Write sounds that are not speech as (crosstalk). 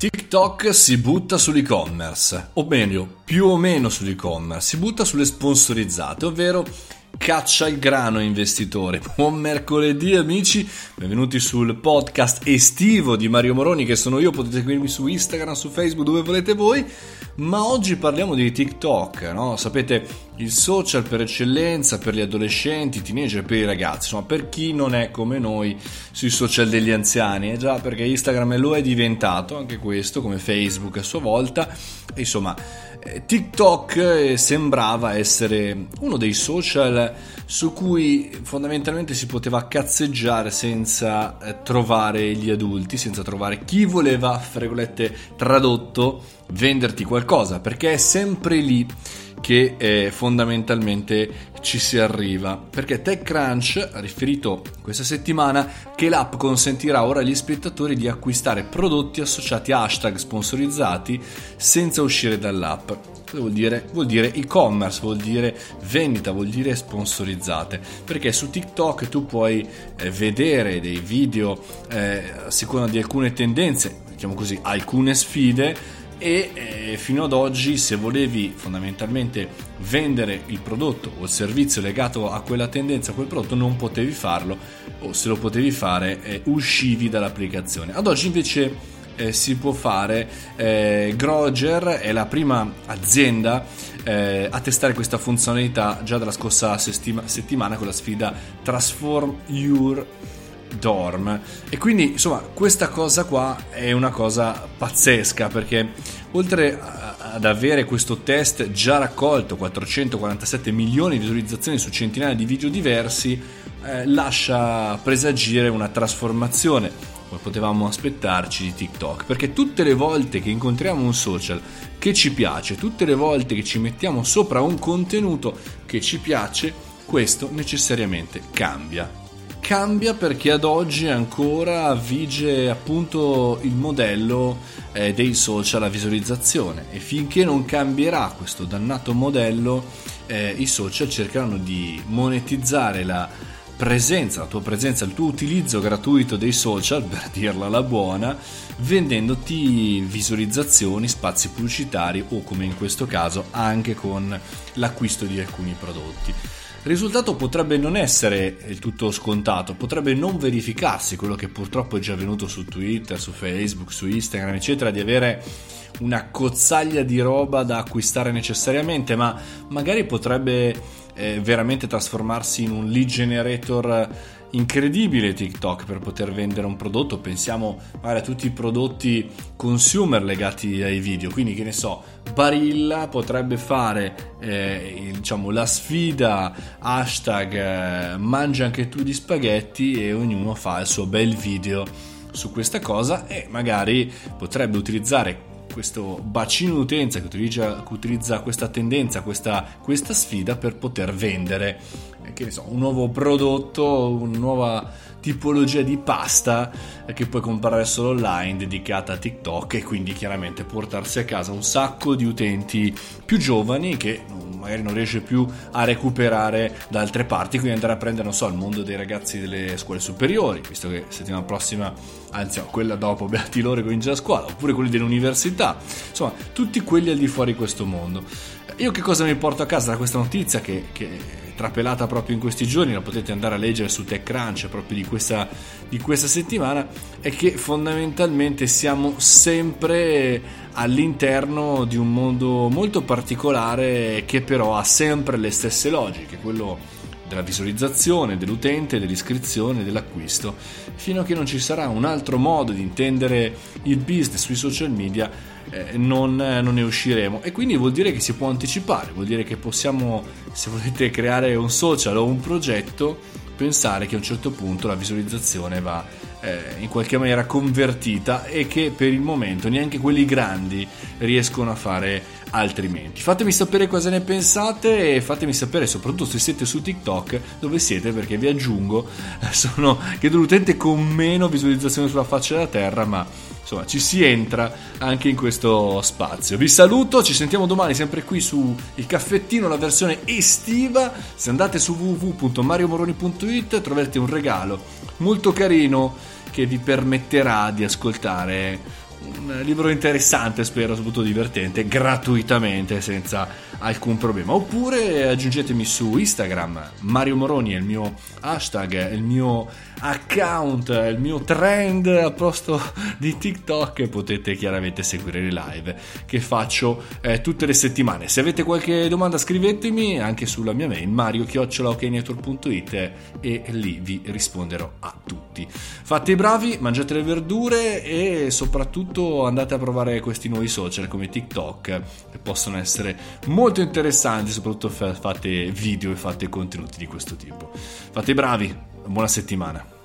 TikTok si butta sull'e-commerce, o meglio, più o meno sull'e-commerce, si butta sulle sponsorizzate, ovvero caccia il grano investitore. (laughs) Buon mercoledì amici, benvenuti sul podcast estivo di Mario Moroni che sono io, potete seguirmi su Instagram, su Facebook, dove volete voi, ma oggi parliamo di TikTok, no? Sapete, il social per eccellenza per gli adolescenti, i teenager, per i ragazzi, insomma per chi non è come noi sui social degli anziani, eh già perché Instagram lo è diventato, anche questo, come Facebook a sua volta, e insomma TikTok eh, sembrava essere uno dei social su cui fondamentalmente si poteva cazzeggiare senza eh, trovare gli adulti, senza trovare chi voleva, fra virgolette, tradotto, venderti qualcosa, perché è sempre lì che eh, fondamentalmente ci si arriva perché TechCrunch ha riferito questa settimana che l'app consentirà ora agli spettatori di acquistare prodotti associati a hashtag sponsorizzati senza uscire dall'app Cosa vuol dire? Vuol dire e-commerce, vuol dire vendita, vuol dire sponsorizzate. Perché su TikTok tu puoi eh, vedere dei video eh, a seconda di alcune tendenze, diciamo così, alcune sfide e eh, fino ad oggi se volevi fondamentalmente vendere il prodotto o il servizio legato a quella tendenza, a quel prodotto, non potevi farlo o se lo potevi fare eh, uscivi dall'applicazione. Ad oggi invece eh, si può fare. Eh, Groger è la prima azienda eh, a testare questa funzionalità già dalla scorsa settima- settimana con la sfida Transform Your Dorm. E quindi insomma questa cosa qua è una cosa pazzesca perché oltre ad avere questo test già raccolto 447 milioni di visualizzazioni su centinaia di video diversi eh, lascia presagire una trasformazione come potevamo aspettarci di TikTok. Perché tutte le volte che incontriamo un social che ci piace tutte le volte che ci mettiamo sopra un contenuto che ci piace questo necessariamente cambia cambia perché ad oggi ancora vige appunto il modello eh, dei social a visualizzazione. E finché non cambierà questo dannato modello eh, i social cercheranno di monetizzare la presenza, la tua presenza, il tuo utilizzo gratuito dei social, per dirla la buona, vendendoti visualizzazioni, spazi pubblicitari o come in questo caso anche con l'acquisto di alcuni prodotti. Il risultato potrebbe non essere il tutto scontato, potrebbe non verificarsi quello che purtroppo è già avvenuto su Twitter, su Facebook, su Instagram, eccetera, di avere una cozzaglia di roba da acquistare necessariamente, ma magari potrebbe eh, veramente trasformarsi in un lead generator incredibile TikTok per poter vendere un prodotto. Pensiamo magari a tutti i prodotti consumer legati ai video. Quindi, che ne so, Barilla potrebbe fare eh, diciamo, la sfida hashtag eh, mangia anche tu di spaghetti e ognuno fa il suo bel video su questa cosa e magari potrebbe utilizzare questo bacino d'utenza che utilizza, che utilizza questa tendenza, questa, questa, sfida per poter vendere eh, so, un nuovo prodotto, una nuova tipologia di pasta eh, che puoi comprare solo online dedicata a TikTok e quindi chiaramente portarsi a casa un sacco di utenti più giovani che magari non riesce più a recuperare da altre parti, quindi andare a prendere, non so, il mondo dei ragazzi delle scuole superiori, visto che settimana prossima, anzi quella dopo, (laughs) beati loro comincia la scuola, oppure quelli dell'università, insomma, tutti quelli al di fuori di questo mondo. Io che cosa mi porto a casa da questa notizia che, che trapelata proprio in questi giorni, la potete andare a leggere su TechCrunch proprio di questa, di questa settimana, è che fondamentalmente siamo sempre all'interno di un mondo molto particolare che però ha sempre le stesse logiche, quello della visualizzazione, dell'utente, dell'iscrizione, dell'acquisto, fino a che non ci sarà un altro modo di intendere il business sui social media, eh, non, non, ne usciremo. E quindi vuol dire che si può anticipare, vuol dire che possiamo, se volete creare un social o un progetto, pensare che a un certo punto la visualizzazione va eh, in qualche maniera convertita e che per il momento neanche quelli grandi riescono a fare altrimenti. Fatemi sapere cosa ne pensate e fatemi sapere soprattutto se siete su TikTok dove siete perché vi aggiungo sono credo l'utente con meno visualizzazioni sulla faccia della terra ma insomma ci si entra anche in questo spazio. Vi saluto, ci sentiamo domani sempre qui su Il Caffettino, la versione estiva. Se andate su www.mariomoroni.it troverete un regalo molto carino che vi permetterà di ascoltare un libro interessante, spero, soprattutto divertente, gratuitamente, senza alcun problema. Oppure aggiungetemi su Instagram, Mario Moroni è il mio hashtag, è il mio account, è il mio trend a posto di TikTok e potete chiaramente seguire le live che faccio eh, tutte le settimane. Se avete qualche domanda scrivetemi anche sulla mia mail mario-network.it e lì vi risponderò a tutti. Fate i bravi, mangiate le verdure e soprattutto andate a provare questi nuovi social come TikTok che possono essere molto interessanti, soprattutto fate video e fate contenuti di questo tipo. Fate i bravi, buona settimana.